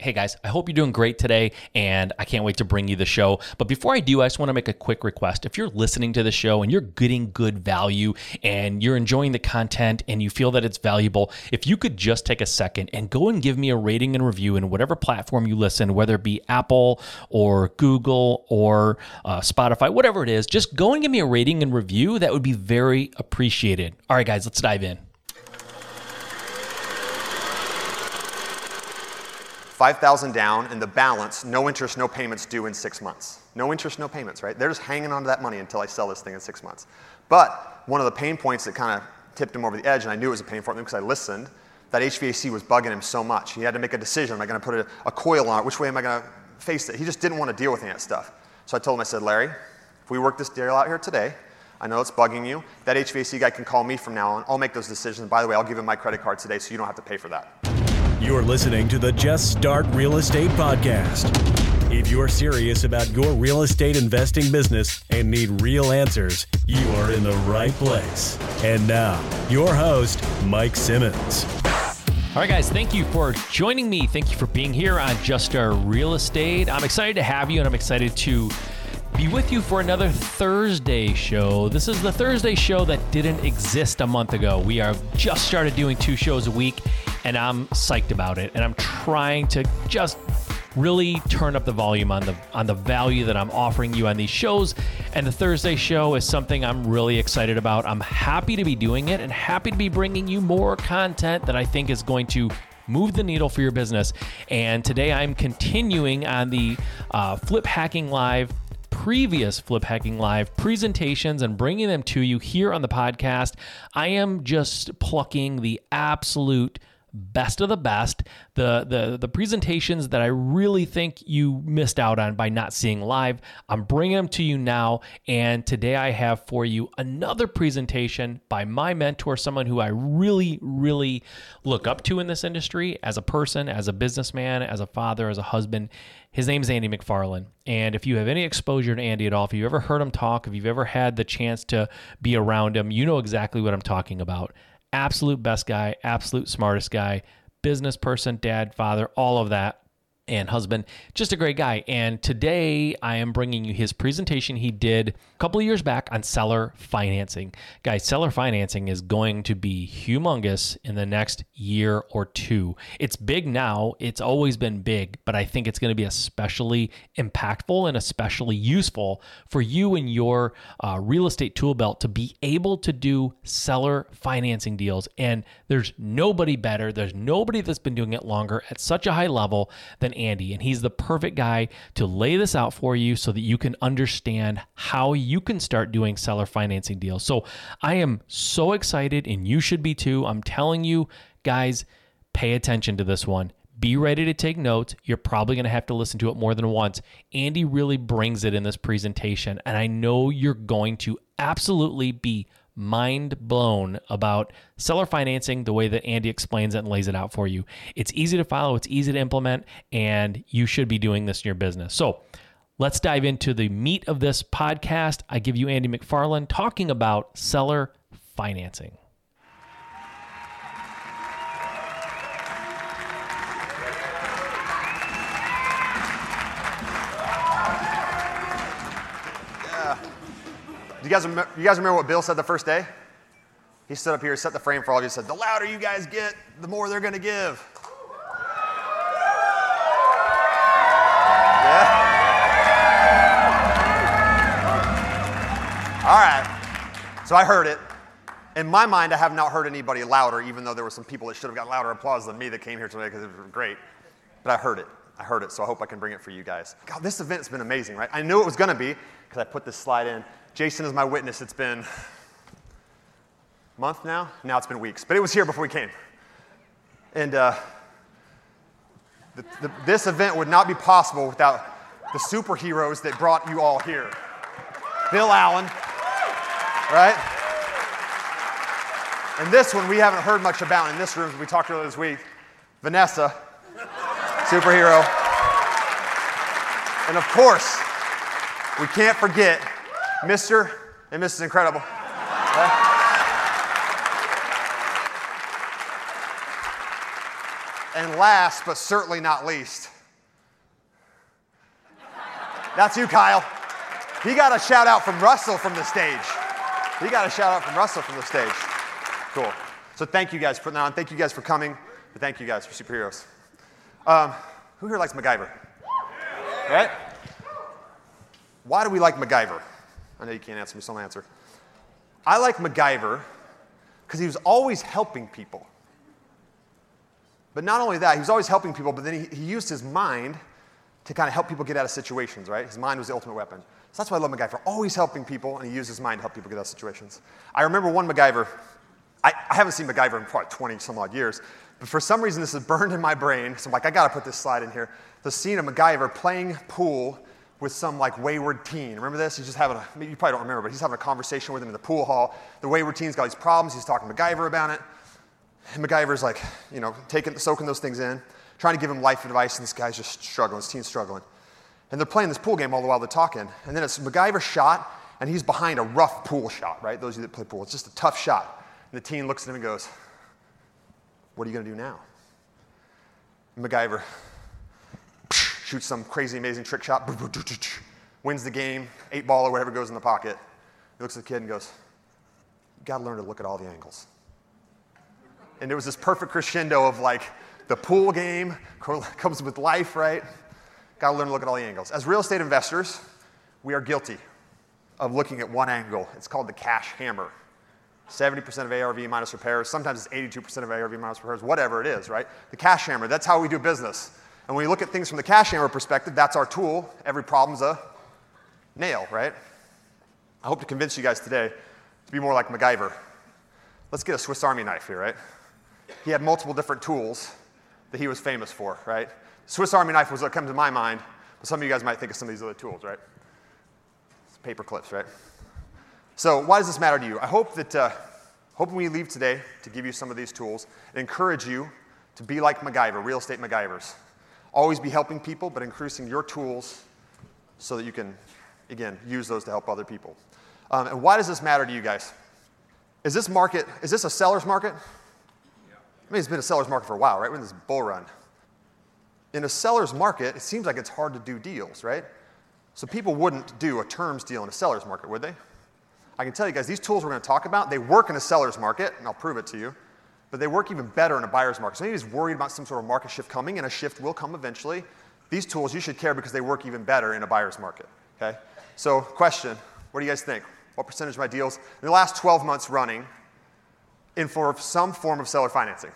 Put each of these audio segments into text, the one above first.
Hey guys, I hope you're doing great today, and I can't wait to bring you the show. But before I do, I just want to make a quick request. If you're listening to the show and you're getting good value and you're enjoying the content and you feel that it's valuable, if you could just take a second and go and give me a rating and review in whatever platform you listen, whether it be Apple or Google or uh, Spotify, whatever it is, just go and give me a rating and review. That would be very appreciated. All right, guys, let's dive in. 5,000 down and the balance, no interest, no payments due in six months. No interest, no payments, right? They're just hanging on to that money until I sell this thing in six months. But one of the pain points that kind of tipped him over the edge, and I knew it was a pain for him because I listened, that HVAC was bugging him so much. He had to make a decision. Am I going to put a, a coil on it? Which way am I going to face it? He just didn't want to deal with any of that stuff. So I told him, I said, Larry, if we work this deal out here today, I know it's bugging you. That HVAC guy can call me from now on. I'll make those decisions. By the way, I'll give him my credit card today so you don't have to pay for that. You're listening to the Just Start Real Estate Podcast. If you're serious about your real estate investing business and need real answers, you are in the right place. And now, your host, Mike Simmons. All right, guys, thank you for joining me. Thank you for being here on Just Start Real Estate. I'm excited to have you, and I'm excited to be with you for another Thursday show. This is the Thursday show that didn't exist a month ago. We are just started doing two shows a week, and I'm psyched about it. And I'm trying to just really turn up the volume on the on the value that I'm offering you on these shows. And the Thursday show is something I'm really excited about. I'm happy to be doing it and happy to be bringing you more content that I think is going to move the needle for your business. And today I'm continuing on the uh, Flip Hacking Live previous Flip Hacking Live presentations and bringing them to you here on the podcast. I am just plucking the absolute best of the best the the the presentations that I really think you missed out on by not seeing live I'm bringing them to you now and today I have for you another presentation by my mentor someone who I really really look up to in this industry as a person as a businessman as a father as a husband his name is Andy McFarland. And if you have any exposure to Andy at all, if you've ever heard him talk, if you've ever had the chance to be around him, you know exactly what I'm talking about. Absolute best guy, absolute smartest guy, business person, dad, father, all of that and husband. Just a great guy. And today I am bringing you his presentation he did a couple of years back on seller financing. Guys, seller financing is going to be humongous in the next year or two. It's big now, it's always been big, but I think it's going to be especially impactful and especially useful for you and your uh, real estate tool belt to be able to do seller financing deals. And there's nobody better, there's nobody that's been doing it longer at such a high level than Andy, and he's the perfect guy to lay this out for you so that you can understand how you can start doing seller financing deals. So I am so excited, and you should be too. I'm telling you, guys, pay attention to this one. Be ready to take notes. You're probably going to have to listen to it more than once. Andy really brings it in this presentation, and I know you're going to absolutely be mind blown about seller financing the way that Andy explains it and lays it out for you. It's easy to follow, it's easy to implement, and you should be doing this in your business. So, let's dive into the meat of this podcast. I give you Andy McFarland talking about seller financing. You guys, remember, you guys remember what Bill said the first day? He stood up here, set the frame for all of you, said, The louder you guys get, the more they're going to give. Yeah? All right. So I heard it. In my mind, I have not heard anybody louder, even though there were some people that should have got louder applause than me that came here today because it was great. But I heard it. I heard it, so I hope I can bring it for you guys. God, this event's been amazing, right? I knew it was going to be because I put this slide in. Jason is my witness. It's been a month now? Now it's been weeks, but it was here before we came. And uh, the, the, this event would not be possible without the superheroes that brought you all here. Bill Allen, right? And this one we haven't heard much about in this room. We talked earlier this week. Vanessa, superhero. And of course, we can't forget Mr. and Mrs. Incredible. Okay? And last, but certainly not least, that's you, Kyle. He got a shout out from Russell from the stage. He got a shout out from Russell from the stage. Cool. So thank you guys for that on. Thank you guys for coming. But thank you guys for superheroes. Um, who here likes MacGyver? Right? Why do we like MacGyver? I know you can't answer me, so I'm answer. I like MacGyver because he was always helping people. But not only that, he was always helping people, but then he, he used his mind to kind of help people get out of situations, right? His mind was the ultimate weapon. So that's why I love MacGyver. Always helping people, and he used his mind to help people get out of situations. I remember one MacGyver, I, I haven't seen MacGyver in probably 20 some odd years, but for some reason this is burned in my brain, so I'm like, I gotta put this slide in here. The scene of MacGyver playing pool with some like wayward teen. Remember this? He's just having a, you probably don't remember, but he's having a conversation with him in the pool hall. The wayward teen's got these problems. He's talking to MacGyver about it. And MacGyver's like, you know, taking, soaking those things in, trying to give him life advice, and this guy's just struggling. This teen's struggling. And they're playing this pool game all the while they're talking. And then it's MacGyver shot, and he's behind a rough pool shot, right? Those of you that play pool, it's just a tough shot. And the teen looks at him and goes, What are you going to do now? And MacGyver shoots some crazy, amazing trick shot, wins the game, eight ball or whatever goes in the pocket. He looks at the kid and goes, You got to learn to look at all the angles. And it was this perfect crescendo of like the pool game comes with life, right? Got to learn to look at all the angles. As real estate investors, we are guilty of looking at one angle. It's called the cash hammer. 70% of ARV minus repairs, sometimes it's 82% of ARV minus repairs, whatever it is, right? The cash hammer, that's how we do business. And when we look at things from the cash hammer perspective, that's our tool. Every problem's a nail, right? I hope to convince you guys today to be more like MacGyver. Let's get a Swiss Army knife here, right? He had multiple different tools that he was famous for, right? Swiss Army knife was what comes to my mind, but some of you guys might think of some of these other tools, right? It's paper clips, right? So why does this matter to you? I hope that, uh, hope we leave today to give you some of these tools and encourage you to be like MacGyver, real estate MacGyvers. Always be helping people, but increasing your tools so that you can, again, use those to help other people. Um, and why does this matter to you guys? Is this market, is this a seller's market? I mean, it's been a seller's market for a while, right? We're in this bull run in a seller's market, it seems like it's hard to do deals, right? So people wouldn't do a terms deal in a seller's market, would they? I can tell you guys, these tools we're going to talk about, they work in a seller's market, and I'll prove it to you, but they work even better in a buyer's market. So anybody's worried about some sort of market shift coming, and a shift will come eventually. These tools you should care because they work even better in a buyer's market, okay? So question, what do you guys think? What percentage of my deals in the last 12 months running in for some form of seller financing?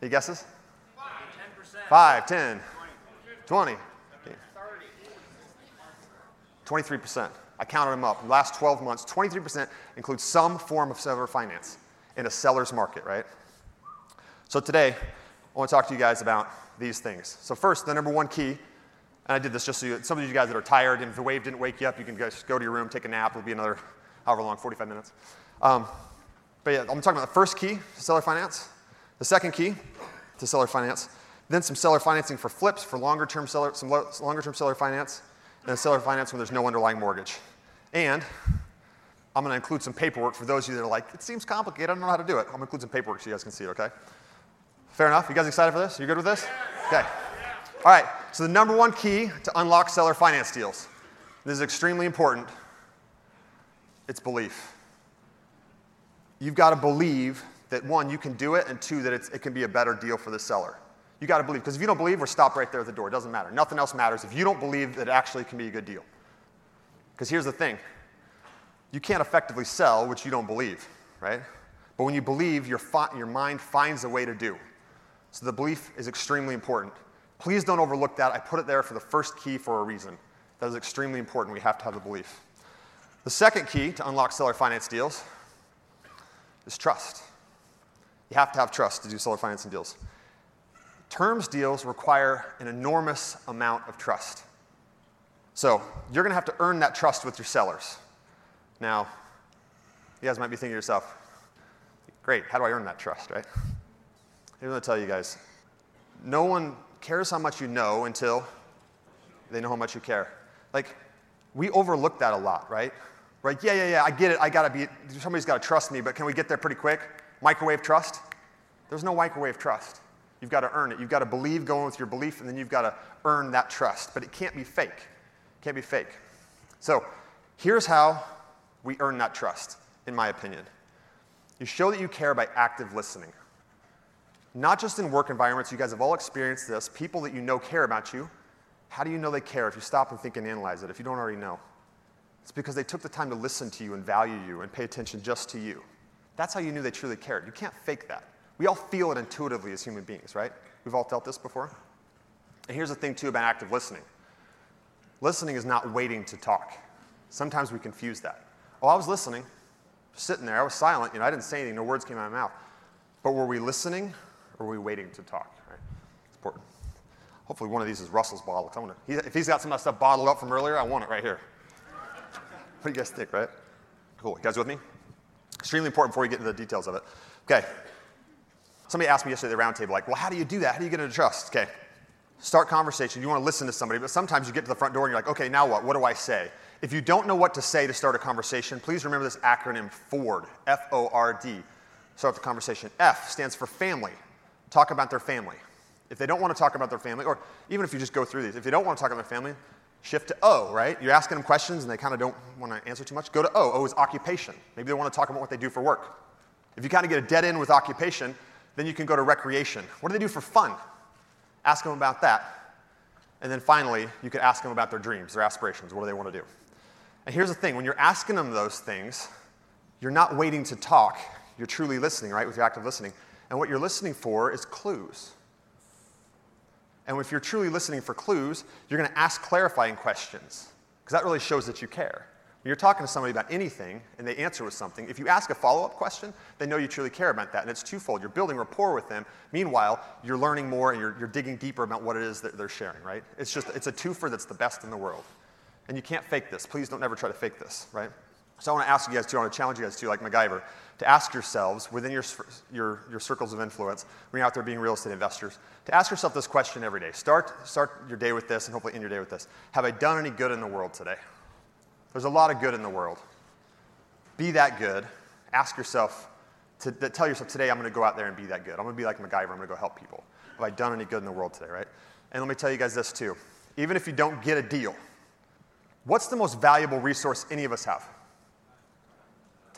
Any guesses? 5, 10, 20, 23%. I counted them up. last 12 months, 23% includes some form of seller finance in a seller's market, right? So today, I want to talk to you guys about these things. So first, the number one key, and I did this just so you, some of you guys that are tired, and if the wave didn't wake you up, you can just go to your room, take a nap. It'll be another however long, 45 minutes. Um, but yeah, I'm talking about the first key to seller finance, the second key to seller finance, then some seller financing for flips, for longer term seller, some longer term seller finance, and seller finance when there's no underlying mortgage. And I'm going to include some paperwork for those of you that are like, it seems complicated, I don't know how to do it. I'm going to include some paperwork so you guys can see it, okay? Fair enough? You guys excited for this? You good with this? Okay. All right, so the number one key to unlock seller finance deals. This is extremely important. It's belief. You've got to believe that one, you can do it, and two, that it can be a better deal for the seller. You got to believe, because if you don't believe, we're stopped right there at the door. It doesn't matter. Nothing else matters if you don't believe that it actually can be a good deal. Because here's the thing you can't effectively sell what you don't believe, right? But when you believe, your, fi- your mind finds a way to do. So the belief is extremely important. Please don't overlook that. I put it there for the first key for a reason. That is extremely important. We have to have the belief. The second key to unlock seller finance deals is trust. You have to have trust to do seller financing deals. Terms deals require an enormous amount of trust. So you're going to have to earn that trust with your sellers. Now, you guys might be thinking to yourself, great, how do I earn that trust, right? I'm going to tell you guys no one cares how much you know until they know how much you care. Like, we overlook that a lot, right? Right? Yeah, yeah, yeah, I get it. I got to be, somebody's got to trust me, but can we get there pretty quick? Microwave trust? There's no microwave trust. You've got to earn it. You've got to believe going with your belief, and then you've got to earn that trust. But it can't be fake. It can't be fake. So here's how we earn that trust, in my opinion. You show that you care by active listening. Not just in work environments, you guys have all experienced this. People that you know care about you. How do you know they care if you stop and think and analyze it, if you don't already know? It's because they took the time to listen to you and value you and pay attention just to you. That's how you knew they truly cared. You can't fake that. We all feel it intuitively as human beings, right? We've all felt this before. And here's the thing, too, about active listening listening is not waiting to talk. Sometimes we confuse that. Oh, I was listening, sitting there, I was silent, you know, I didn't say anything, no words came out of my mouth. But were we listening or were we waiting to talk? Right? It's important. Hopefully, one of these is Russell's bottle. I wanna, he, if he's got some of that stuff bottled up from earlier, I want it right here. What do you guys think, right? Cool. You guys with me? Extremely important before we get into the details of it. Okay. Somebody asked me yesterday at the roundtable, like, well, how do you do that? How do you get into trust? Okay. Start conversation. You want to listen to somebody, but sometimes you get to the front door and you're like, okay, now what? What do I say? If you don't know what to say to start a conversation, please remember this acronym FORD, F O R D. Start the conversation. F stands for family. Talk about their family. If they don't want to talk about their family, or even if you just go through these, if you don't want to talk about their family, shift to O, right? You're asking them questions and they kind of don't want to answer too much. Go to O. O is occupation. Maybe they want to talk about what they do for work. If you kind of get a dead end with occupation, then you can go to recreation. What do they do for fun? Ask them about that. And then finally, you could ask them about their dreams, their aspirations. What do they want to do? And here's the thing when you're asking them those things, you're not waiting to talk. You're truly listening, right, with your active listening. And what you're listening for is clues. And if you're truly listening for clues, you're going to ask clarifying questions because that really shows that you care. When you're talking to somebody about anything and they answer with something, if you ask a follow up question, they know you truly care about that. And it's twofold. You're building rapport with them. Meanwhile, you're learning more and you're, you're digging deeper about what it is that they're sharing, right? It's just, it's a twofer that's the best in the world. And you can't fake this. Please don't ever try to fake this, right? So I want to ask you guys too, I want to challenge you guys too, like MacGyver, to ask yourselves within your, your, your circles of influence, when you're out there being real estate investors, to ask yourself this question every day. Start, start your day with this and hopefully end your day with this. Have I done any good in the world today? There's a lot of good in the world. Be that good. Ask yourself, to, to tell yourself, today I'm going to go out there and be that good. I'm going to be like MacGyver. I'm going to go help people. Have I done any good in the world today, right? And let me tell you guys this too. Even if you don't get a deal, what's the most valuable resource any of us have?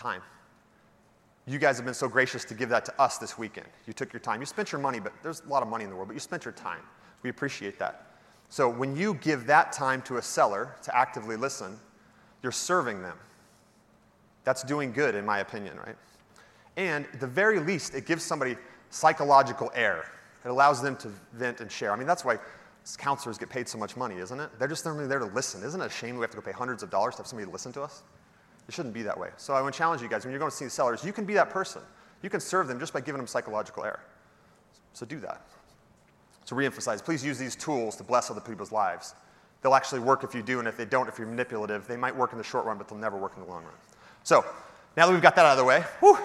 time. You guys have been so gracious to give that to us this weekend. You took your time. You spent your money, but there's a lot of money in the world, but you spent your time. We appreciate that. So when you give that time to a seller to actively listen, you're serving them. That's doing good, in my opinion, right? And at the very least, it gives somebody psychological air. It allows them to vent and share. I mean, that's why counselors get paid so much money, isn't it? They're just normally there to listen. Isn't it a shame we have to go pay hundreds of dollars to have somebody listen to us? It shouldn't be that way. So I want to challenge you guys when you're going to see sellers, you can be that person. You can serve them just by giving them psychological air. So do that. To reemphasize, please use these tools to bless other people's lives. They'll actually work if you do, and if they don't, if you're manipulative, they might work in the short run, but they'll never work in the long run. So now that we've got that out of the way, whew,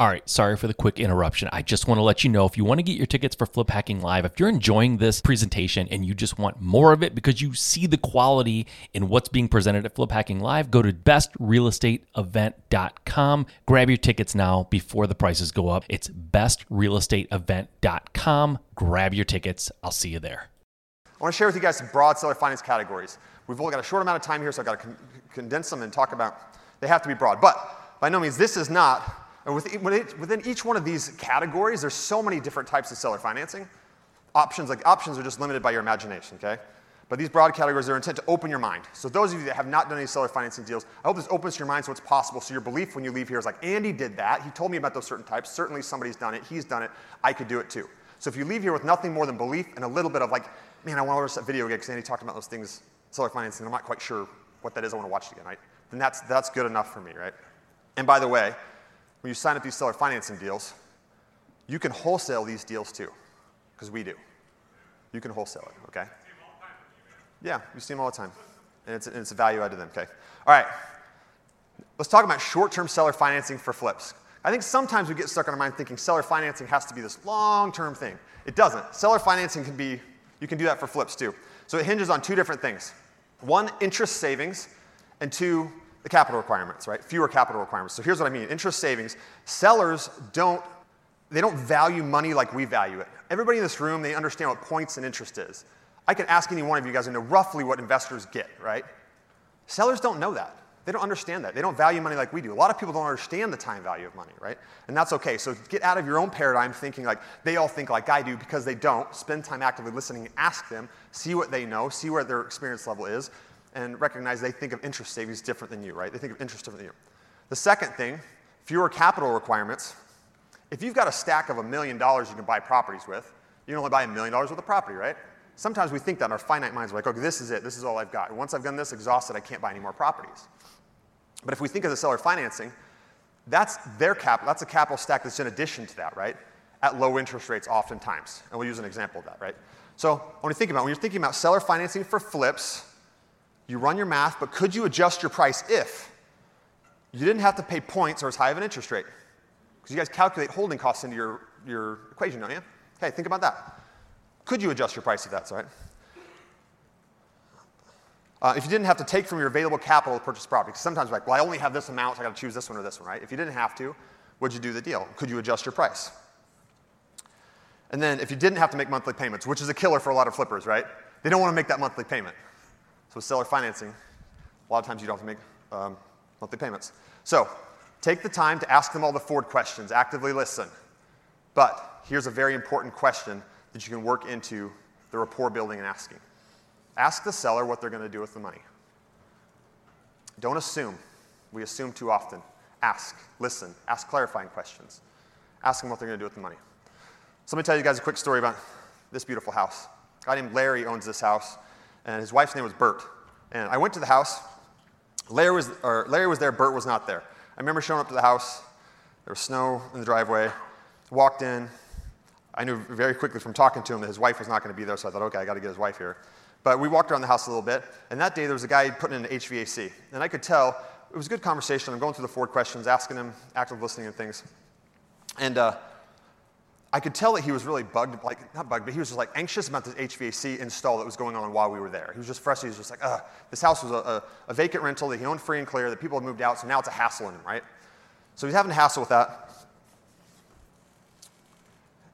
all right, sorry for the quick interruption. I just want to let you know if you want to get your tickets for Flip Hacking Live, if you're enjoying this presentation and you just want more of it because you see the quality in what's being presented at Flip Hacking Live, go to bestrealestateevent.com. Grab your tickets now before the prices go up. It's bestrealestateevent.com. Grab your tickets. I'll see you there. I want to share with you guys some broad seller finance categories. We've only got a short amount of time here, so I've got to con- condense them and talk about, they have to be broad. But by no means, this is not within each one of these categories, there's so many different types of seller financing. Options, like options are just limited by your imagination, okay? But these broad categories are intent to open your mind. So those of you that have not done any seller financing deals, I hope this opens your mind so it's possible. So your belief when you leave here is like, Andy did that. He told me about those certain types. Certainly somebody's done it. He's done it. I could do it too. So if you leave here with nothing more than belief and a little bit of like, man, I want to watch that video again because Andy talked about those things, seller financing. I'm not quite sure what that is. I want to watch it again, right? Then that's, that's good enough for me, right? And by the way, when you sign up these seller financing deals, you can wholesale these deals too, because we do. You can wholesale it, okay? Yeah, you see them all the time. And it's, and it's a value add to them, okay? All right, let's talk about short term seller financing for flips. I think sometimes we get stuck in our mind thinking seller financing has to be this long term thing. It doesn't. Seller financing can be, you can do that for flips too. So it hinges on two different things one, interest savings, and two, the capital requirements, right? Fewer capital requirements. So here's what I mean interest savings. Sellers don't they don't value money like we value it. Everybody in this room, they understand what points and interest is. I can ask any one of you guys to know roughly what investors get, right? Sellers don't know that. They don't understand that. They don't value money like we do. A lot of people don't understand the time value of money, right? And that's okay. So get out of your own paradigm thinking like they all think like I do because they don't. Spend time actively listening, ask them, see what they know, see where their experience level is, and recognize they think of interest savings different than you, right? They think of interest different than you. The second thing, fewer capital requirements. If you've got a stack of a million dollars you can buy properties with, you can only buy a million dollars worth of property, right? Sometimes we think that in our finite minds, we're like, okay, this is it, this is all I've got. once I've done this, exhausted, I can't buy any more properties. But if we think of the seller financing, that's their capital, that's a capital stack that's in addition to that, right? At low interest rates oftentimes. And we'll use an example of that, right? So when you think about when you're thinking about seller financing for flips, you run your math, but could you adjust your price if you didn't have to pay points or as high of an interest rate? Because you guys calculate holding costs into your, your equation, don't you? Hey, think about that. Could you adjust your price if that's right? Uh, if you didn't have to take from your available capital to purchase property, because sometimes like, well, I only have this amount, so I got to choose this one or this one, right? If you didn't have to, would you do the deal? Could you adjust your price? And then if you didn't have to make monthly payments, which is a killer for a lot of flippers, right? They don't want to make that monthly payment. So with seller financing, a lot of times you don't have to make um, monthly payments. So take the time to ask them all the Ford questions, actively listen. But here's a very important question that you can work into the rapport building and asking. Ask the seller what they're going to do with the money. Don't assume. We assume too often. Ask, listen, ask clarifying questions. Ask them what they're going to do with the money. So let me tell you guys a quick story about this beautiful house. A guy named Larry owns this house, and his wife's name was Bert. And I went to the house. Larry was, or Larry was there, Bert was not there. I remember showing up to the house. There was snow in the driveway. Walked in, I knew very quickly from talking to him that his wife was not going to be there, so I thought, okay, I got to get his wife here. But we walked around the house a little bit, and that day there was a guy putting in an HVAC. And I could tell it was a good conversation. I'm going through the Ford questions, asking him, active listening and things. And uh, I could tell that he was really bugged, like, not bugged, but he was just like anxious about this HVAC install that was going on while we were there. He was just frustrated. He was just like, ugh, this house was a, a, a vacant rental that he owned free and clear, that people had moved out, so now it's a hassle in him, right? So he's having a hassle with that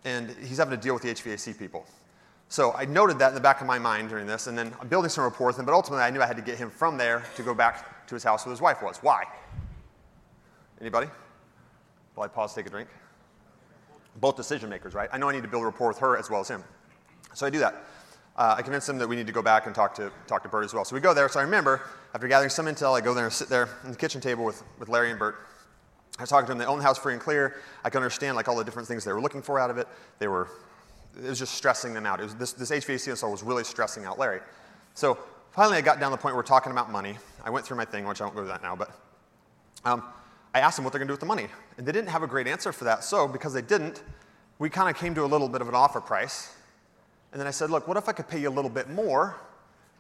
and he's having to deal with the HVAC people. So I noted that in the back of my mind during this, and then I'm building some rapport with him, but ultimately I knew I had to get him from there to go back to his house where his wife was. Why? Anybody? While I pause, take a drink. Both decision makers, right? I know I need to build rapport with her as well as him. So I do that. Uh, I convince him that we need to go back and talk to, talk to Bert as well. So we go there. So I remember, after gathering some intel, I go there and sit there in the kitchen table with, with Larry and Bert. I was talking to them. They own the house free and clear. I could understand like all the different things they were looking for out of it. They were, it was just stressing them out. It Was, this, this HVAC install was really stressing out Larry. So finally, I got down to the point where we're talking about money. I went through my thing, which I won't go to that now, but um, I asked them what they're going to do with the money, and they didn't have a great answer for that. So because they didn't, we kind of came to a little bit of an offer price. And then I said, look, what if I could pay you a little bit more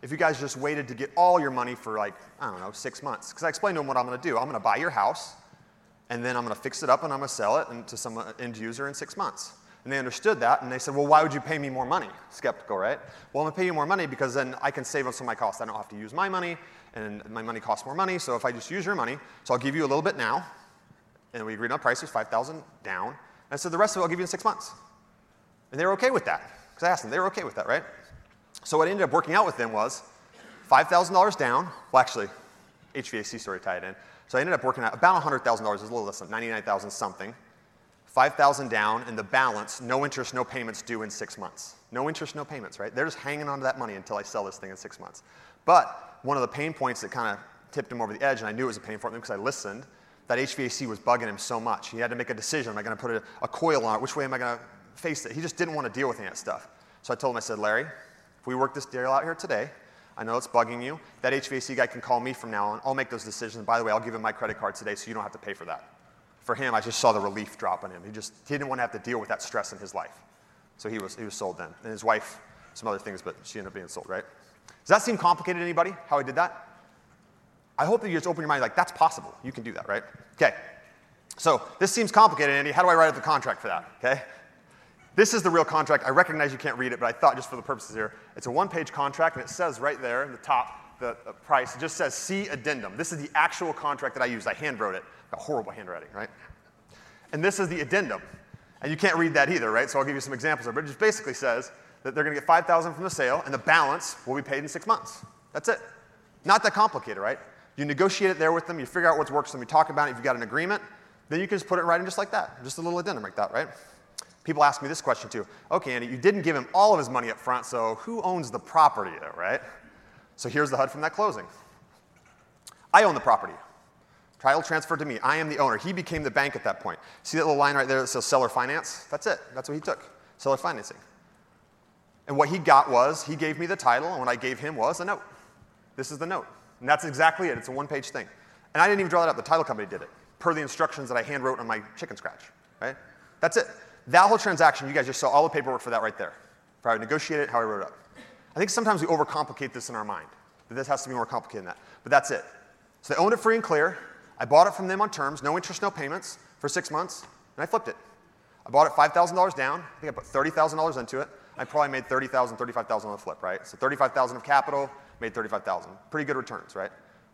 if you guys just waited to get all your money for like, I don't know, six months? Because I explained to them what I'm going to do. I'm going to buy your house and then I'm going to fix it up and I'm going to sell it to some end user in six months. And they understood that, and they said, Well, why would you pay me more money? Skeptical, right? Well, I'm going to pay you more money because then I can save on some of my costs. I don't have to use my money, and my money costs more money. So if I just use your money, so I'll give you a little bit now, and we agreed on price was 5000 down. And I said, The rest of it I'll give you in six months. And they were okay with that, because I asked them, they were okay with that, right? So what ended up working out with them was $5,000 down. Well, actually, HVAC story tied in. So I ended up working out about $100,000, it was a little less than 99,000 something. 5,000 down, and the balance, no interest, no payments due in six months. No interest, no payments, right? They're just hanging on to that money until I sell this thing in six months. But one of the pain points that kind of tipped him over the edge, and I knew it was a pain point because I listened, that HVAC was bugging him so much. He had to make a decision. Am I going to put a, a coil on it? Which way am I going to face it? He just didn't want to deal with any of that stuff. So I told him, I said, Larry, if we work this deal out here today, I know it's bugging you. That HVAC guy can call me from now on. I'll make those decisions. By the way, I'll give him my credit card today so you don't have to pay for that. For him, I just saw the relief drop on him. He just he didn't want to have to deal with that stress in his life. So he was, he was sold then. And his wife, some other things, but she ended up being sold, right? Does that seem complicated to anybody, how I did that? I hope that you just open your mind like, that's possible. You can do that, right? Okay. So this seems complicated, Andy. How do I write up the contract for that? Okay. This is the real contract. I recognize you can't read it, but I thought just for the purposes here, it's a one page contract, and it says right there in the top, the, the price, it just says see addendum. This is the actual contract that I used. I hand wrote it. Got horrible handwriting, right? And this is the addendum. And you can't read that either, right? So I'll give you some examples of it. it just basically says that they're going to get 5000 from the sale, and the balance will be paid in six months. That's it. Not that complicated, right? You negotiate it there with them, you figure out what works for them, you talk about it, if you've got an agreement, then you can just put it right in just like that, just a little addendum like that, right? People ask me this question too. Okay, Andy, you didn't give him all of his money up front, so who owns the property though, right? So here's the HUD from that closing. I own the property. Title transferred to me. I am the owner. He became the bank at that point. See that little line right there that says seller finance? That's it. That's what he took. Seller financing. And what he got was he gave me the title, and what I gave him was a note. This is the note. And that's exactly it. It's a one page thing. And I didn't even draw that up. The title company did it per the instructions that I hand wrote on my chicken scratch, right? That's it. That whole transaction, you guys just saw all the paperwork for that right there. For how I negotiated it, how I wrote it up. I think sometimes we overcomplicate this in our mind, that this has to be more complicated than that. But that's it. So they owned it free and clear. I bought it from them on terms, no interest, no payments, for six months, and I flipped it. I bought it $5,000 down. I think I put $30,000 into it. I probably made 30,000, 35,000 on the flip, right? So 35,000 of capital, made 35,000. Pretty good returns, right?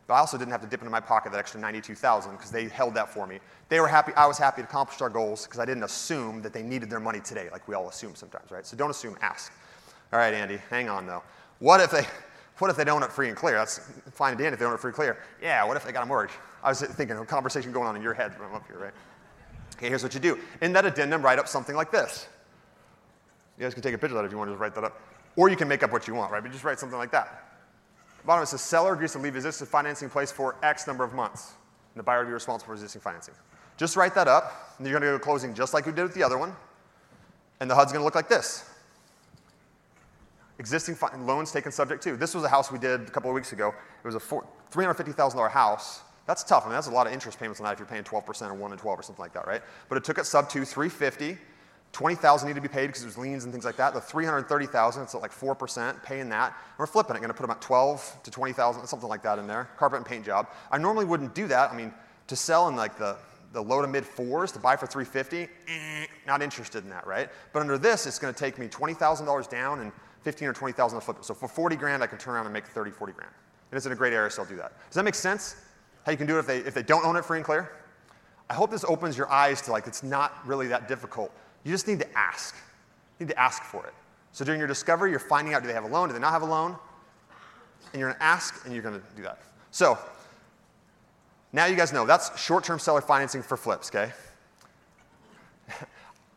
But I also didn't have to dip into my pocket that extra 92,000 because they held that for me. They were happy, I was happy to accomplish our goals because I didn't assume that they needed their money today like we all assume sometimes, right? So don't assume, ask. All right, Andy, hang on though. What if they, what if they don't it free and clear? That's fine and dandy if they don't it free and clear. Yeah, what if they got a mortgage? I was thinking a conversation going on in your head when I'm up here, right? Okay, here's what you do. In that addendum, write up something like this. You guys can take a picture of that if you want to just write that up. Or you can make up what you want, right? But just write something like that. The Bottom it says seller agrees to leave existing financing in place for X number of months. And the buyer will be responsible for existing financing. Just write that up, and you're going to go to closing just like we did with the other one. And the HUD's going to look like this. Existing fi- loans taken subject to. This was a house we did a couple of weeks ago. It was a $350,000 house. That's tough. I mean, that's a lot of interest payments on that if you're paying 12% or 1 and 12 or something like that, right? But it took it sub to 350. 20,000 needed to be paid because was liens and things like that. The 330,000, it's at like 4%, paying that. We're flipping it, going to put about 12 to 20,000, something like that in there. Carpet and paint job. I normally wouldn't do that. I mean, to sell in like the, the low to mid fours, to buy for 350, eh, not interested in that, right? But under this, it's going to take me $20,000 down and 15 or 20,000 to flip it. So for 40 grand, I can turn around and make 30, 40 grand. And it's in a great area, so I'll do that. Does that make sense? How you can do it if they, if they don't own it free and clear? I hope this opens your eyes to like, it's not really that difficult you just need to ask. You need to ask for it. So during your discovery, you're finding out do they have a loan, do they not have a loan? And you're going to ask and you're going to do that. So now you guys know that's short term seller financing for flips, okay?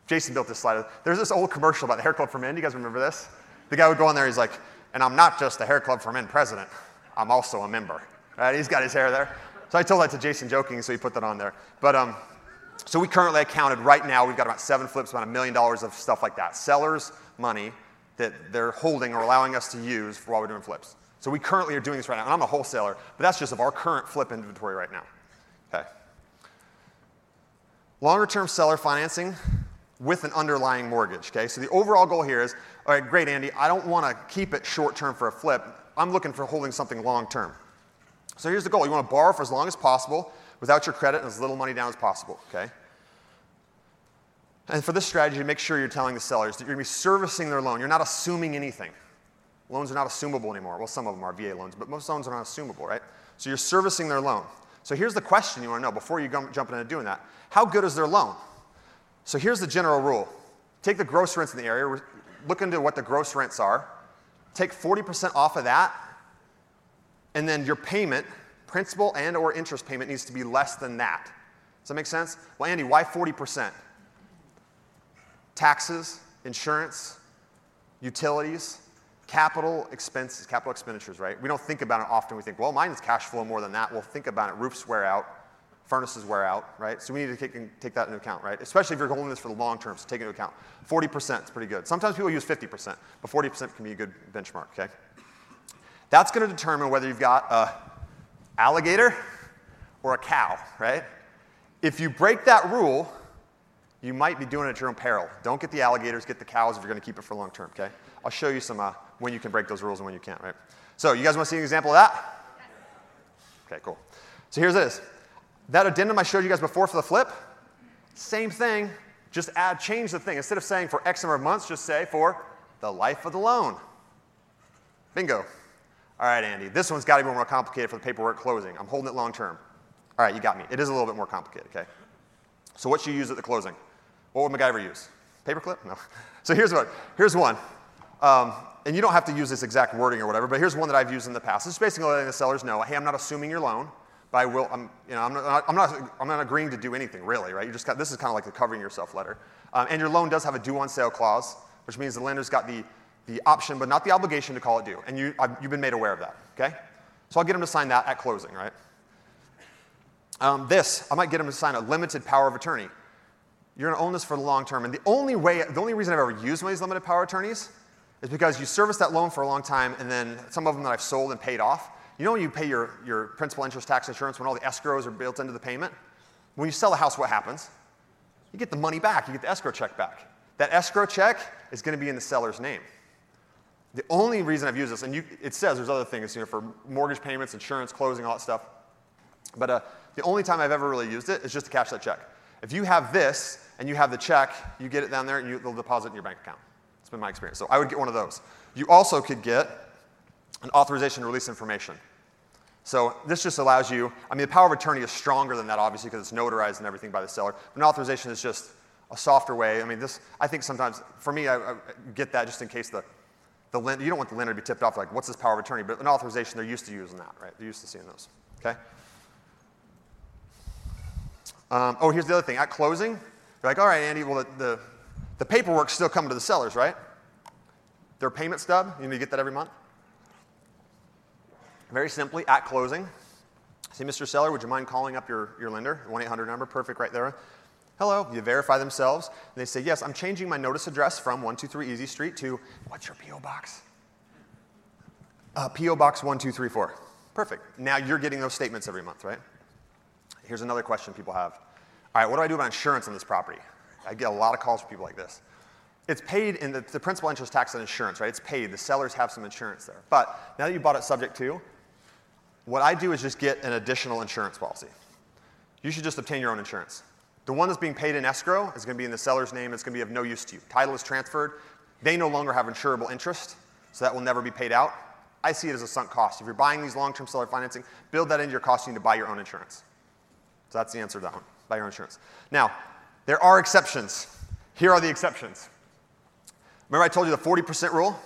Jason built this slide. There's this old commercial about the Hair Club for Men. Do you guys remember this? The guy would go on there, he's like, and I'm not just the Hair Club for Men president, I'm also a member. Right? He's got his hair there. So I told that to Jason joking, so he put that on there. But um, so we currently accounted right now, we've got about seven flips, about a million dollars of stuff like that. Sellers' money that they're holding or allowing us to use for while we're doing flips. So we currently are doing this right now. And I'm a wholesaler, but that's just of our current flip inventory right now. Okay. Longer term seller financing with an underlying mortgage. Okay. So the overall goal here is, all right, great, Andy. I don't want to keep it short term for a flip. I'm looking for holding something long term. So here's the goal. You want to borrow for as long as possible without your credit and as little money down as possible, okay? And for this strategy, make sure you're telling the sellers that you're going to be servicing their loan. You're not assuming anything. Loans are not assumable anymore. Well, some of them are VA loans, but most loans are not assumable, right? So you're servicing their loan. So here's the question you want to know before you jump into doing that. How good is their loan? So here's the general rule. Take the gross rents in the area, look into what the gross rents are, take 40% off of that, and then your payment principal and or interest payment needs to be less than that. Does that make sense? Well, Andy, why 40%? Taxes, insurance, utilities, capital expenses, capital expenditures, right? We don't think about it often. We think, well, mine is cash flow more than that. We'll think about it. Roofs wear out, furnaces wear out, right? So we need to take, take that into account, right? Especially if you're holding this for the long term, so take it into account. 40% is pretty good. Sometimes people use 50%, but 40% can be a good benchmark, okay? That's going to determine whether you've got a alligator or a cow, right? If you break that rule, you might be doing it at your own peril. Don't get the alligators, get the cows if you're going to keep it for long term, okay? I'll show you some uh, when you can break those rules and when you can't, right? So, you guys want to see an example of that? Okay, cool. So, here's this. That addendum I showed you guys before for the flip, same thing, just add, change the thing. Instead of saying for X number of months, just say for the life of the loan. Bingo. All right, Andy, this one's got to be more complicated for the paperwork closing. I'm holding it long term. All right, you got me. It is a little bit more complicated, okay? So what should you use at the closing? What would MacGyver use? Paperclip? No. So here's what. Here's one. Um, and you don't have to use this exact wording or whatever, but here's one that I've used in the past. It's basically letting the sellers know, hey, I'm not assuming your loan, but I will. I'm, you know, I'm not, I'm not, I'm not agreeing to do anything really, right? You just got, this is kind of like the covering yourself letter. Um, and your loan does have a due on sale clause, which means the lender's got the, the option, but not the obligation to call it due. And you, you've been made aware of that, okay? So I'll get them to sign that at closing, right? Um, this, I might get them to sign a limited power of attorney. You're going to own this for the long term. And the only way, the only reason I've ever used one of these limited power attorneys is because you service that loan for a long time, and then some of them that I've sold and paid off. You know when you pay your, your principal interest tax insurance when all the escrows are built into the payment? When you sell a house, what happens? You get the money back, you get the escrow check back. That escrow check is going to be in the seller's name. The only reason I've used this, and you, it says there's other things, you know, for mortgage payments, insurance, closing, all that stuff. But uh, the only time I've ever really used it is just to cash that check. If you have this and you have the check, you get it down there and you, they'll deposit in your bank account. It's been my experience. So I would get one of those. You also could get an authorization to release information. So this just allows you, I mean, the power of attorney is stronger than that, obviously, because it's notarized and everything by the seller. But an authorization is just a softer way. I mean, this, I think sometimes, for me, I, I get that just in case the, the lender, you don't want the lender to be tipped off like, what's this power of attorney? But an authorization, they're used to using that, right? They're used to seeing those, okay? Um, oh, here's the other thing. At closing, you're like, all right, Andy, well, the, the, the paperwork's still coming to the sellers, right? Their payment stub, you need to get that every month. Very simply, at closing, say, Mr. Seller, would you mind calling up your, your lender? 1 800 number, perfect right there. Hello, you verify themselves, and they say, Yes, I'm changing my notice address from 123 Easy Street to, what's your P.O. box? Uh, P.O. Box 1234. Perfect. Now you're getting those statements every month, right? Here's another question people have. All right, what do I do about insurance on this property? I get a lot of calls from people like this. It's paid in the, the principal interest tax and insurance, right? It's paid. The sellers have some insurance there. But now that you bought it subject to, what I do is just get an additional insurance policy. You should just obtain your own insurance. The one that's being paid in escrow is going to be in the seller's name. It's going to be of no use to you. Title is transferred. They no longer have insurable interest, so that will never be paid out. I see it as a sunk cost. If you're buying these long-term seller financing, build that into your cost. You need to buy your own insurance. So that's the answer to that one. Buy your own insurance. Now, there are exceptions. Here are the exceptions. Remember I told you the 40% rule?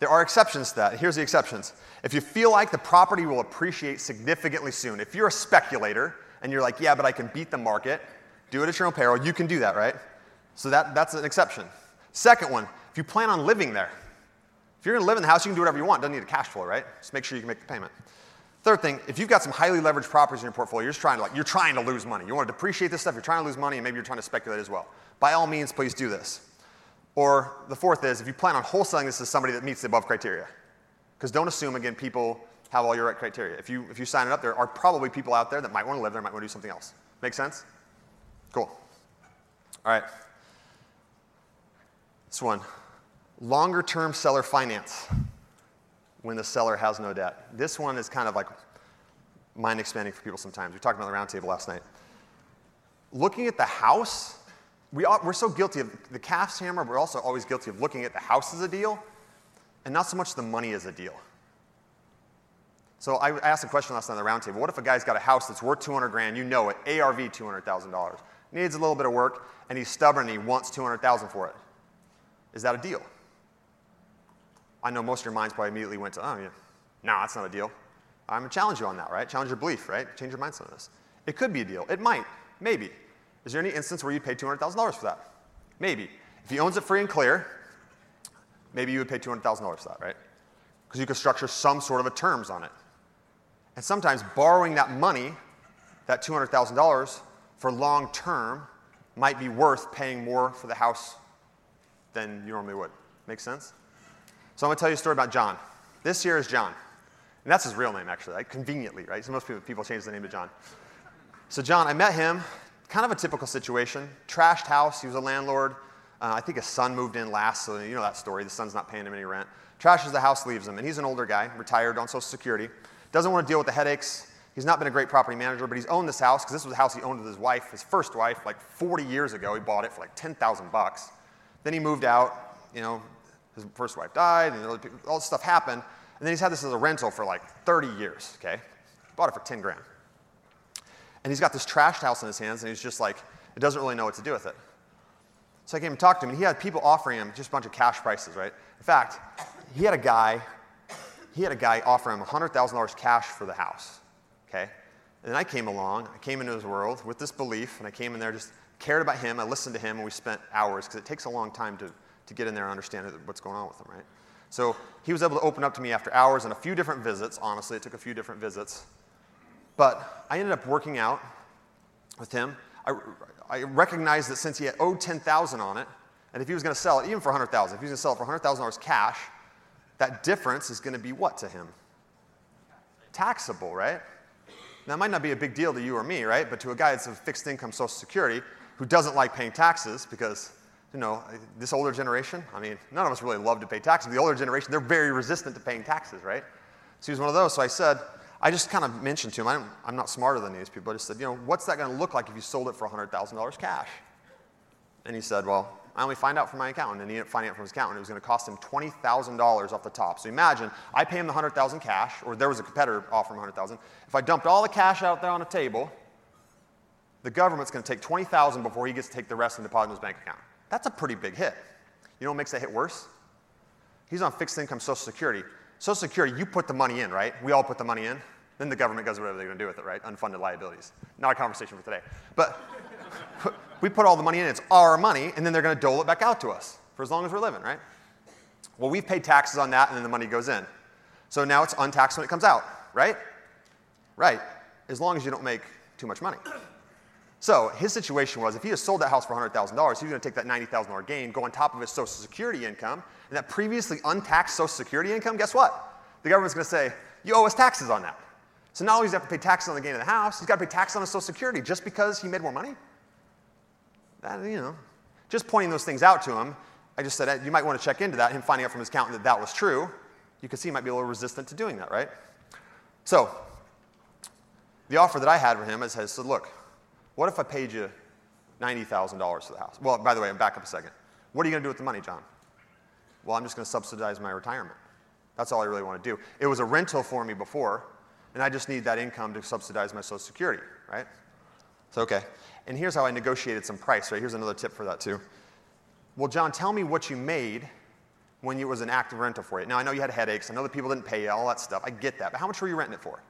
There are exceptions to that. Here's the exceptions. If you feel like the property will appreciate significantly soon, if you're a speculator and you're like, yeah, but I can beat the market, do it at your own peril, you can do that, right? So that, that's an exception. Second one, if you plan on living there, if you're gonna live in the house, you can do whatever you want. Doesn't need a cash flow, right? Just make sure you can make the payment. Third thing, if you've got some highly leveraged properties in your portfolio, you're just trying to like, you're trying to lose money. You want to depreciate this stuff, you're trying to lose money, and maybe you're trying to speculate as well. By all means, please do this. Or the fourth is, if you plan on wholesaling this to somebody that meets the above criteria. Because don't assume, again, people have all your right criteria. If you, if you sign it up, there are probably people out there that might want to live there, might want to do something else. Make sense? Cool. All right. This one longer term seller finance when the seller has no debt. This one is kind of like mind expanding for people sometimes. We talked about the roundtable last night. Looking at the house, we are, we're so guilty of the cash hammer, we're also always guilty of looking at the house as a deal and not so much the money as a deal. So I asked a question last night on the roundtable. What if a guy's got a house that's worth 200 grand, you know it, ARV $200,000, needs a little bit of work, and he's stubborn and he wants 200,000 for it? Is that a deal? I know most of your minds probably immediately went to, oh, yeah, no, that's not a deal. I'm going to challenge you on that, right? Challenge your belief, right? Change your mindset on this. It could be a deal. It might. Maybe. Is there any instance where you'd pay $200,000 for that? Maybe. If he owns it free and clear, maybe you would pay $200,000 for that, right? Because you could structure some sort of a terms on it. And sometimes borrowing that money, that $200,000, for long term might be worth paying more for the house than you normally would. Make sense? So I'm going to tell you a story about John. This here is John. And that's his real name, actually, like, conveniently, right? So most people, people change the name to John. So, John, I met him, kind of a typical situation. Trashed house, he was a landlord. Uh, I think his son moved in last, so you know that story. The son's not paying him any rent. Trashes the house, leaves him. And he's an older guy, retired on Social Security. Doesn't want to deal with the headaches. He's not been a great property manager, but he's owned this house because this was a house he owned with his wife, his first wife, like 40 years ago. He bought it for like 10,000 bucks. Then he moved out, you know, his first wife died, and all this stuff happened. And then he's had this as a rental for like 30 years, okay? Bought it for 10 grand. And he's got this trashed house in his hands, and he's just like, it doesn't really know what to do with it. So I came and talked to him, and he had people offering him just a bunch of cash prices, right? In fact, he had a guy, he had a guy offer him $100,000 cash for the house, okay? And then I came along, I came into his world with this belief, and I came in there just cared about him, I listened to him, and we spent hours, because it takes a long time to, to get in there and understand what's going on with him, right? So he was able to open up to me after hours and a few different visits. Honestly, it took a few different visits. But I ended up working out with him. I, I recognized that since he had owed 10000 on it, and if he was going to sell it, even for 100000 if he was going to sell it for $100,000 cash, that difference is going to be what to him? Taxable, right? Now, it might not be a big deal to you or me, right? But to a guy that's a fixed income Social Security who doesn't like paying taxes because you know, this older generation, I mean, none of us really love to pay taxes. The older generation, they're very resistant to paying taxes, right? So he was one of those. So I said, I just kind of mentioned to him, I'm, I'm not smarter than these people. I just said, you know, what's that going to look like if you sold it for $100,000 cash? And he said, well, I only find out from my accountant. And he up finding out from his accountant. It was going to cost him $20,000 off the top. So imagine, I pay him the 100000 cash, or there was a competitor offering 100000 If I dumped all the cash out there on a table, the government's going to take 20000 before he gets to take the rest and deposit in his bank account. That's a pretty big hit. You know what makes that hit worse? He's on fixed income Social Security. Social Security, you put the money in, right? We all put the money in. Then the government does whatever they're going to do with it, right? Unfunded liabilities. Not a conversation for today. But we put all the money in, it's our money, and then they're going to dole it back out to us for as long as we're living, right? Well, we've paid taxes on that, and then the money goes in. So now it's untaxed when it comes out, right? Right. As long as you don't make too much money. So his situation was if he had sold that house for $100,000, he was going to take that $90,000 gain, go on top of his Social Security income, and that previously untaxed Social Security income, guess what? The government's going to say, you owe us taxes on that. So not only does he have to pay taxes on the gain of the house, he's got to pay taxes on his Social Security just because he made more money? That, you know, just pointing those things out to him, I just said, eh, you might want to check into that, him finding out from his accountant that that was true. You could see he might be a little resistant to doing that, right? So, the offer that I had for him is, I said, look, what if I paid you $90,000 for the house? Well, by the way, I'm back up a second. What are you going to do with the money, John? Well, I'm just going to subsidize my retirement. That's all I really want to do. It was a rental for me before, and I just need that income to subsidize my Social Security, right? So, okay. And here's how I negotiated some price, right? Here's another tip for that, too. Well, John, tell me what you made when it was an active rental for you. Now, I know you had headaches. I know that people didn't pay you, all that stuff. I get that. But how much were you renting it for?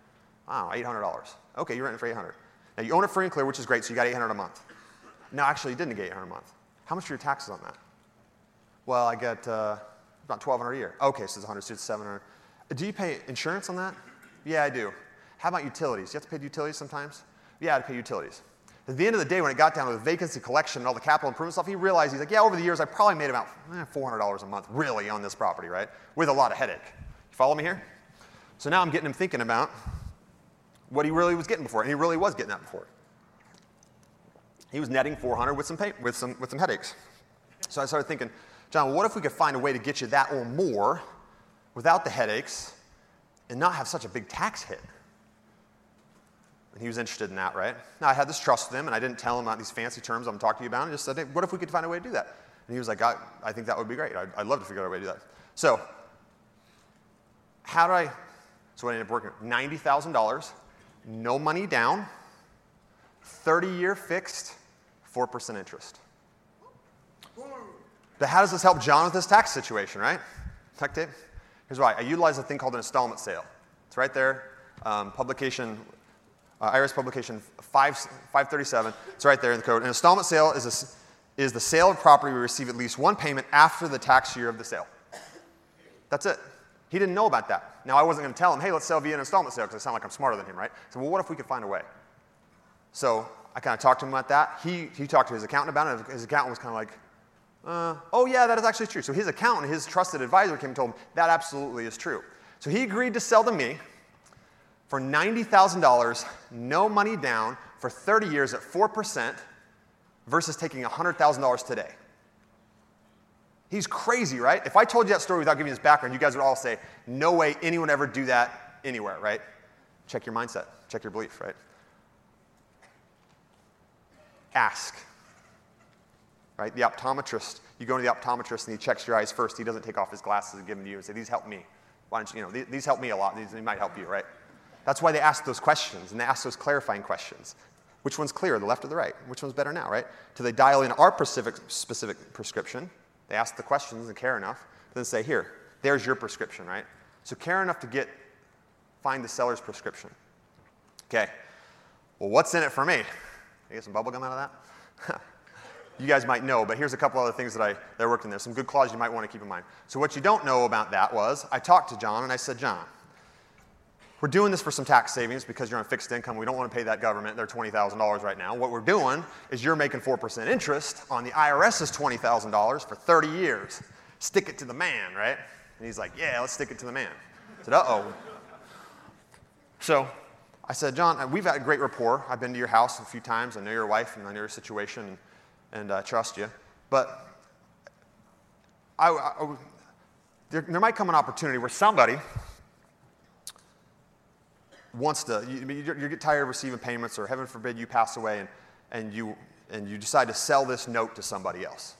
Oh, $800. Okay, you're renting for 800 now you own it free and clear, which is great, so you got 800 a month. No, actually, you didn't get 800 a month. How much are your taxes on that? Well, I get uh, about 1200 a year. Okay, so it's 100, so it's 700. Do you pay insurance on that? Yeah, I do. How about utilities? You have to pay utilities sometimes? Yeah, I pay utilities. At the end of the day, when it got down to the vacancy collection and all the capital improvement stuff, he realized he's like, yeah, over the years, I probably made about eh, $400 a month, really, on this property, right? With a lot of headache. You follow me here? So now I'm getting him thinking about what he really was getting before, and he really was getting that before. He was netting 400 with some, pay, with some, with some headaches. So I started thinking, John, what if we could find a way to get you that or more without the headaches and not have such a big tax hit? And he was interested in that, right? Now, I had this trust with him, and I didn't tell him about these fancy terms I'm talking to you about, and just said, hey, what if we could find a way to do that? And he was like, I, I think that would be great. I'd, I'd love to figure out a way to do that. So, how do I, so I ended up working $90,000 no money down, 30 year fixed, 4% interest. But how does this help John with his tax situation, right? Tuck tape? Here's why. I utilize a thing called an installment sale. It's right there. Um, publication, uh, IRS publication 5, 537. It's right there in the code. An installment sale is, a, is the sale of property we receive at least one payment after the tax year of the sale. That's it. He didn't know about that. Now, I wasn't going to tell him, hey, let's sell via an installment sale because I sound like I'm smarter than him, right? So, well, what if we could find a way? So I kind of talked to him about that. He, he talked to his accountant about it. His accountant was kind of like, uh, oh, yeah, that is actually true. So his accountant, his trusted advisor, came and told him that absolutely is true. So he agreed to sell to me for $90,000, no money down, for 30 years at 4% versus taking $100,000 today. He's crazy, right? If I told you that story without giving you his background, you guys would all say, no way anyone ever do that anywhere, right? Check your mindset, check your belief, right? Ask. Right? The optometrist, you go to the optometrist and he checks your eyes first. He doesn't take off his glasses and give them to you and say, These help me. Why don't you, you know, these help me a lot. These, might help you, right? That's why they ask those questions and they ask those clarifying questions. Which one's clearer, the left or the right? Which one's better now, right? Do they dial in our specific, specific prescription? They ask the questions and care enough, then say, here, there's your prescription, right? So care enough to get, find the seller's prescription. Okay. Well, what's in it for me? I get some bubble gum out of that? you guys might know, but here's a couple other things that I that worked in there. Some good clauses you might want to keep in mind. So what you don't know about that was I talked to John and I said, John, we're doing this for some tax savings because you're on fixed income. We don't want to pay that government their $20,000 right now. What we're doing is you're making 4% interest on the IRS's $20,000 for 30 years. Stick it to the man, right? And he's like, yeah, let's stick it to the man. I said, uh oh. So I said, John, we've had a great rapport. I've been to your house a few times. I know your wife and I know your situation and, I trust you. But I, I, there, there might come an opportunity where somebody wants to, you, you, get tired of receiving payments, or heaven forbid you pass away and, and, you, and you decide to sell this note to somebody else.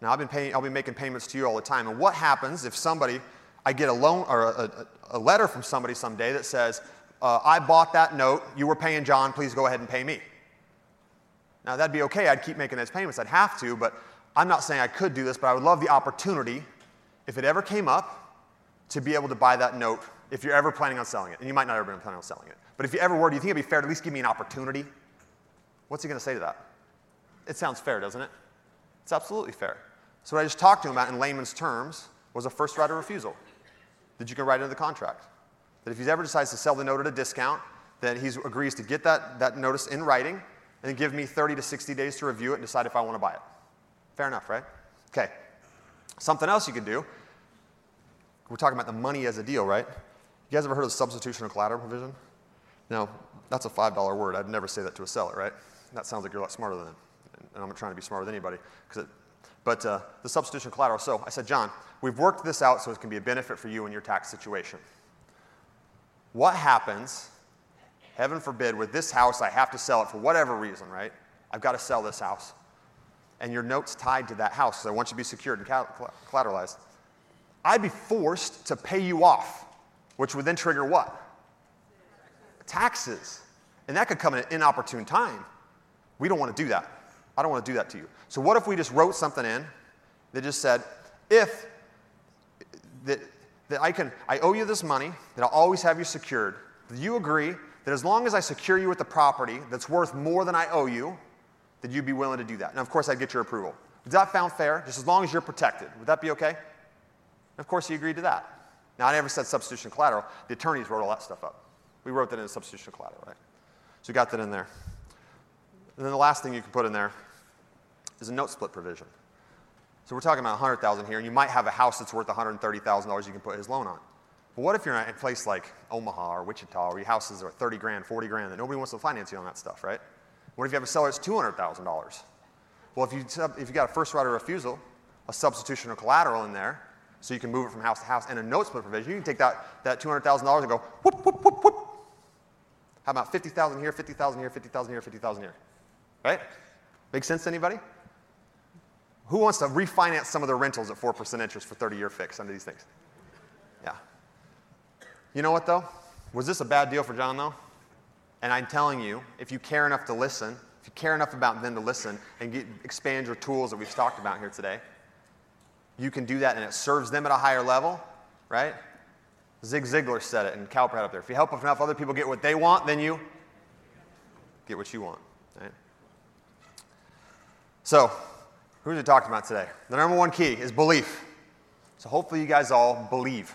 Now, I've been paying, I'll be making payments to you all the time. And what happens if somebody, I get a loan or a, a, a letter from somebody someday that says, uh, I bought that note, you were paying John, please go ahead and pay me. Now, that'd be okay. I'd keep making those payments. I'd have to, but I'm not saying I could do this, but I would love the opportunity, if it ever came up, to be able to buy that note if you're ever planning on selling it. And you might not ever be planning on selling it. But if you ever were, do you think it'd be fair to at least give me an opportunity? What's he going to say to that? It sounds fair, doesn't it? It's absolutely fair. So what I just talked to him about in layman's terms was a first right of refusal that you can write into the contract. That if he ever decides to sell the note at a discount, that he agrees to get that, that notice in writing and give me 30 to 60 days to review it and decide if I want to buy it. Fair enough, right? Okay. Something else you could do. We're talking about the money as a deal, right? You guys ever heard of the substitution of collateral provision? Now, that's a $5 word. I'd never say that to a seller, right? That sounds like you're a lot smarter than it. And I'm not trying to be smarter than anybody. It, but uh, the substitution collateral. So I said, John, we've worked this out so it can be a benefit for you in your tax situation. What happens, heaven forbid, with this house, I have to sell it for whatever reason, right? I've got to sell this house. And your note's tied to that house because I want you to be secured and collateralized. I'd be forced to pay you off which would then trigger what? Taxes. And that could come at an inopportune time. We don't want to do that. I don't want to do that to you. So, what if we just wrote something in that just said, if that, that I can, I owe you this money, that I'll always have you secured. Do you agree that as long as I secure you with the property that's worth more than I owe you, that you'd be willing to do that? And of course, I'd get your approval. Is that found fair? Just as long as you're protected. Would that be okay? And of course, he agreed to that. Now, I never said substitution collateral. The attorneys wrote all that stuff up. We wrote that in a substitution collateral, right? So we got that in there. And then the last thing you can put in there is a note split provision. So we're talking about 100,000 here, and you might have a house that's worth $130,000 you can put his loan on. But what if you're in a place like Omaha or Wichita, where your houses are 30 grand, 40 grand, that nobody wants to finance you on that stuff, right? What if you have a seller that's $200,000? Well, if you, if you got a first right of refusal, a substitution or collateral in there, so you can move it from house to house, and a note split provision, you can take that, that $200,000 and go whoop, whoop, whoop, whoop. How about 50,000 here, 50,000 here, 50,000 here, 50,000 here? Right? Make sense to anybody? Who wants to refinance some of their rentals at 4% interest for 30 year fix under these things? Yeah. You know what though? Was this a bad deal for John though? And I'm telling you, if you care enough to listen, if you care enough about them to listen and get, expand your tools that we've talked about here today, you can do that and it serves them at a higher level, right? Zig Ziglar said it, and Calpert up there. If you help enough other people get what they want, then you get what you want, right? So, who's we talking about today? The number one key is belief. So, hopefully, you guys all believe.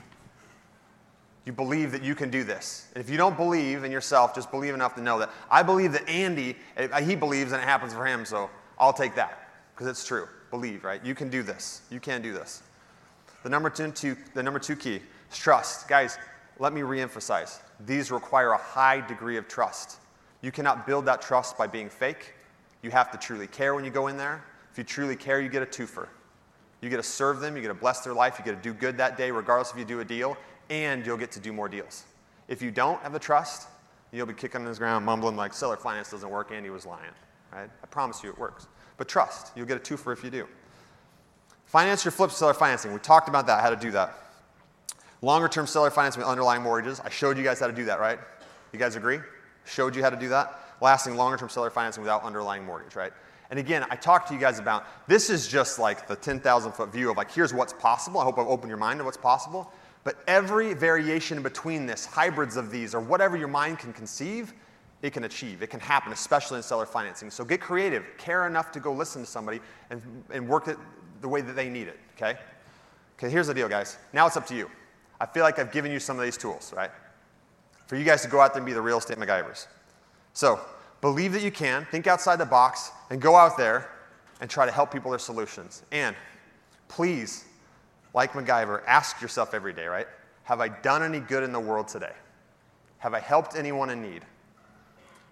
You believe that you can do this. And if you don't believe in yourself, just believe enough to know that I believe that Andy, eh, he believes and it happens for him, so I'll take that because it's true believe, right? You can do this. You can do this. The number two, the number two key is trust. Guys, let me reemphasize. These require a high degree of trust. You cannot build that trust by being fake. You have to truly care when you go in there. If you truly care, you get a twofer. You get to serve them, you get to bless their life, you get to do good that day, regardless if you do a deal, and you'll get to do more deals. If you don't have the trust, you'll be kicking on his ground, mumbling like seller finance doesn't work, and he was lying. Right? I promise you it works. But trust, you'll get a two for if you do. Finance your flip seller financing. We talked about that, how to do that. Longer term seller financing with underlying mortgages. I showed you guys how to do that, right? You guys agree? Showed you how to do that. lasting longer term seller financing without underlying mortgage, right? And again, I talked to you guys about this is just like the 10,000 foot view of like, here's what's possible. I hope I've opened your mind to what's possible. But every variation between this, hybrids of these, or whatever your mind can conceive, it can achieve. It can happen, especially in seller financing. So get creative. Care enough to go listen to somebody and, and work it the way that they need it, okay? Okay, here's the deal, guys. Now it's up to you. I feel like I've given you some of these tools, right? For you guys to go out there and be the real estate MacGyvers. So believe that you can, think outside the box, and go out there and try to help people their solutions. And please, like MacGyver, ask yourself every day, right? Have I done any good in the world today? Have I helped anyone in need?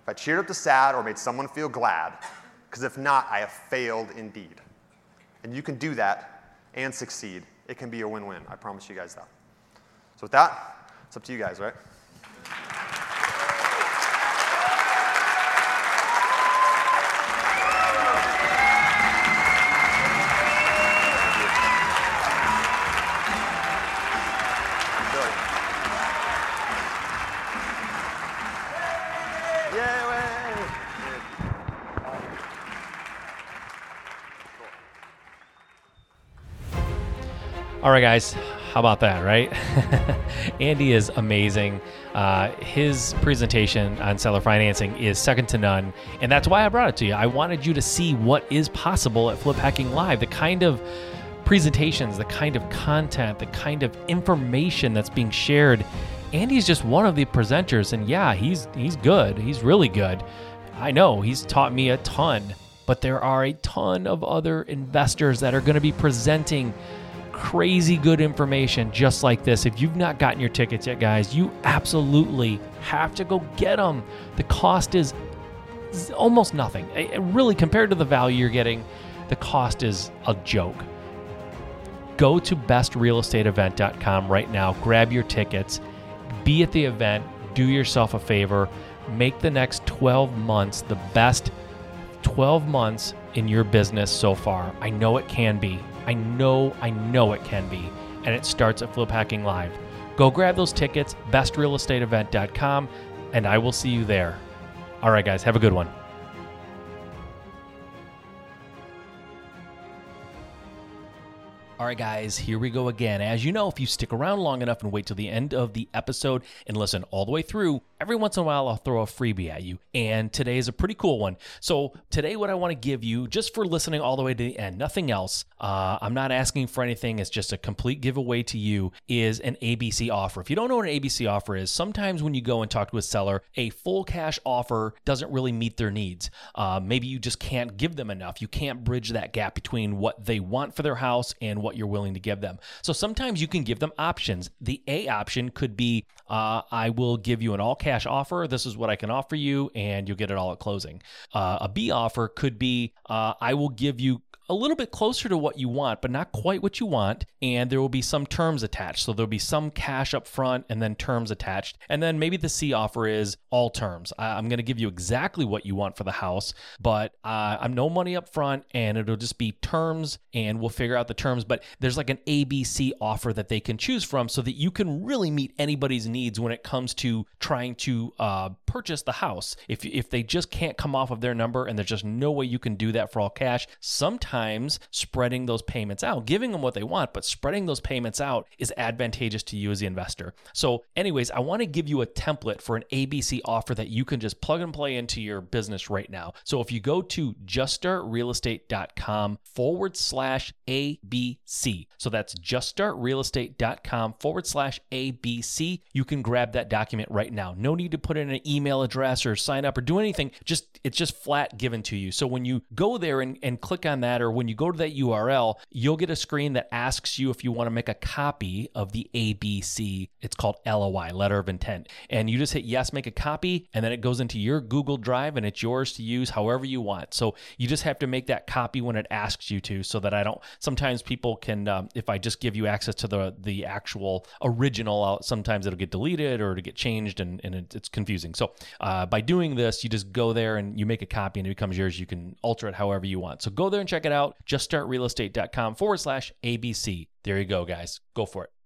If I cheered up the sad or made someone feel glad? Because if not, I have failed indeed. And you can do that and succeed. It can be a win win. I promise you guys that. So, with that, it's up to you guys, right? All right, guys. How about that, right? Andy is amazing. Uh, his presentation on seller financing is second to none. And that's why I brought it to you. I wanted you to see what is possible at Flip Hacking Live, the kind of presentations, the kind of content, the kind of information that's being shared. Andy's just one of the presenters, and yeah, he's he's good. He's really good. I know he's taught me a ton, but there are a ton of other investors that are going to be presenting crazy good information just like this. If you've not gotten your tickets yet, guys, you absolutely have to go get them. The cost is almost nothing. Really, compared to the value you're getting, the cost is a joke. Go to bestrealestateevent.com right now, grab your tickets, be at the event, do yourself a favor, make the next 12 months the best 12 months in your business so far. I know it can be. I know, I know it can be. And it starts at Flip Hacking Live. Go grab those tickets, bestrealestateevent.com, and I will see you there. All right, guys, have a good one. All right, guys, here we go again. As you know, if you stick around long enough and wait till the end of the episode and listen all the way through, every once in a while I'll throw a freebie at you. And today is a pretty cool one. So, today, what I want to give you, just for listening all the way to the end, nothing else, uh, I'm not asking for anything, it's just a complete giveaway to you, is an ABC offer. If you don't know what an ABC offer is, sometimes when you go and talk to a seller, a full cash offer doesn't really meet their needs. Uh, maybe you just can't give them enough. You can't bridge that gap between what they want for their house and what what you're willing to give them. So sometimes you can give them options. The A option could be uh, I will give you an all cash offer. This is what I can offer you, and you'll get it all at closing. Uh, a B offer could be uh, I will give you a little bit closer to what you want, but not quite what you want. And there will be some terms attached. So there'll be some cash up front and then terms attached. And then maybe the C offer is all terms. I'm going to give you exactly what you want for the house, but uh, I'm no money up front and it'll just be terms and we'll figure out the terms. But there's like an ABC offer that they can choose from so that you can really meet anybody's needs when it comes to trying to uh, purchase the house. If, if they just can't come off of their number and there's just no way you can do that for all cash, sometimes spreading those payments out, giving them what they want, but spreading those payments out is advantageous to you as the investor. So, anyways, I want to give you a template for an ABC offer that you can just plug and play into your business right now. So, if you go to juststartrealestate.com forward slash ABC, so that's juststartrealestate.com forward slash ABC, you can grab that document right now. No need to put in an email address or sign up or do anything. Just it's just flat given to you. So when you go there and, and click on that or when you go to that URL, you'll get a screen that asks you if you want to make a copy of the ABC. It's called LOI, letter of intent. And you just hit yes, make a copy, and then it goes into your Google Drive and it's yours to use however you want. So you just have to make that copy when it asks you to so that I don't, sometimes people can, um, if I just give you access to the, the actual original, sometimes it'll get deleted or to get changed and, and it's confusing. So uh, by doing this, you just go there and you make a copy and it becomes yours. You can alter it however you want. So go there and check it out out, juststartrealestate.com forward slash ABC. There you go, guys. Go for it.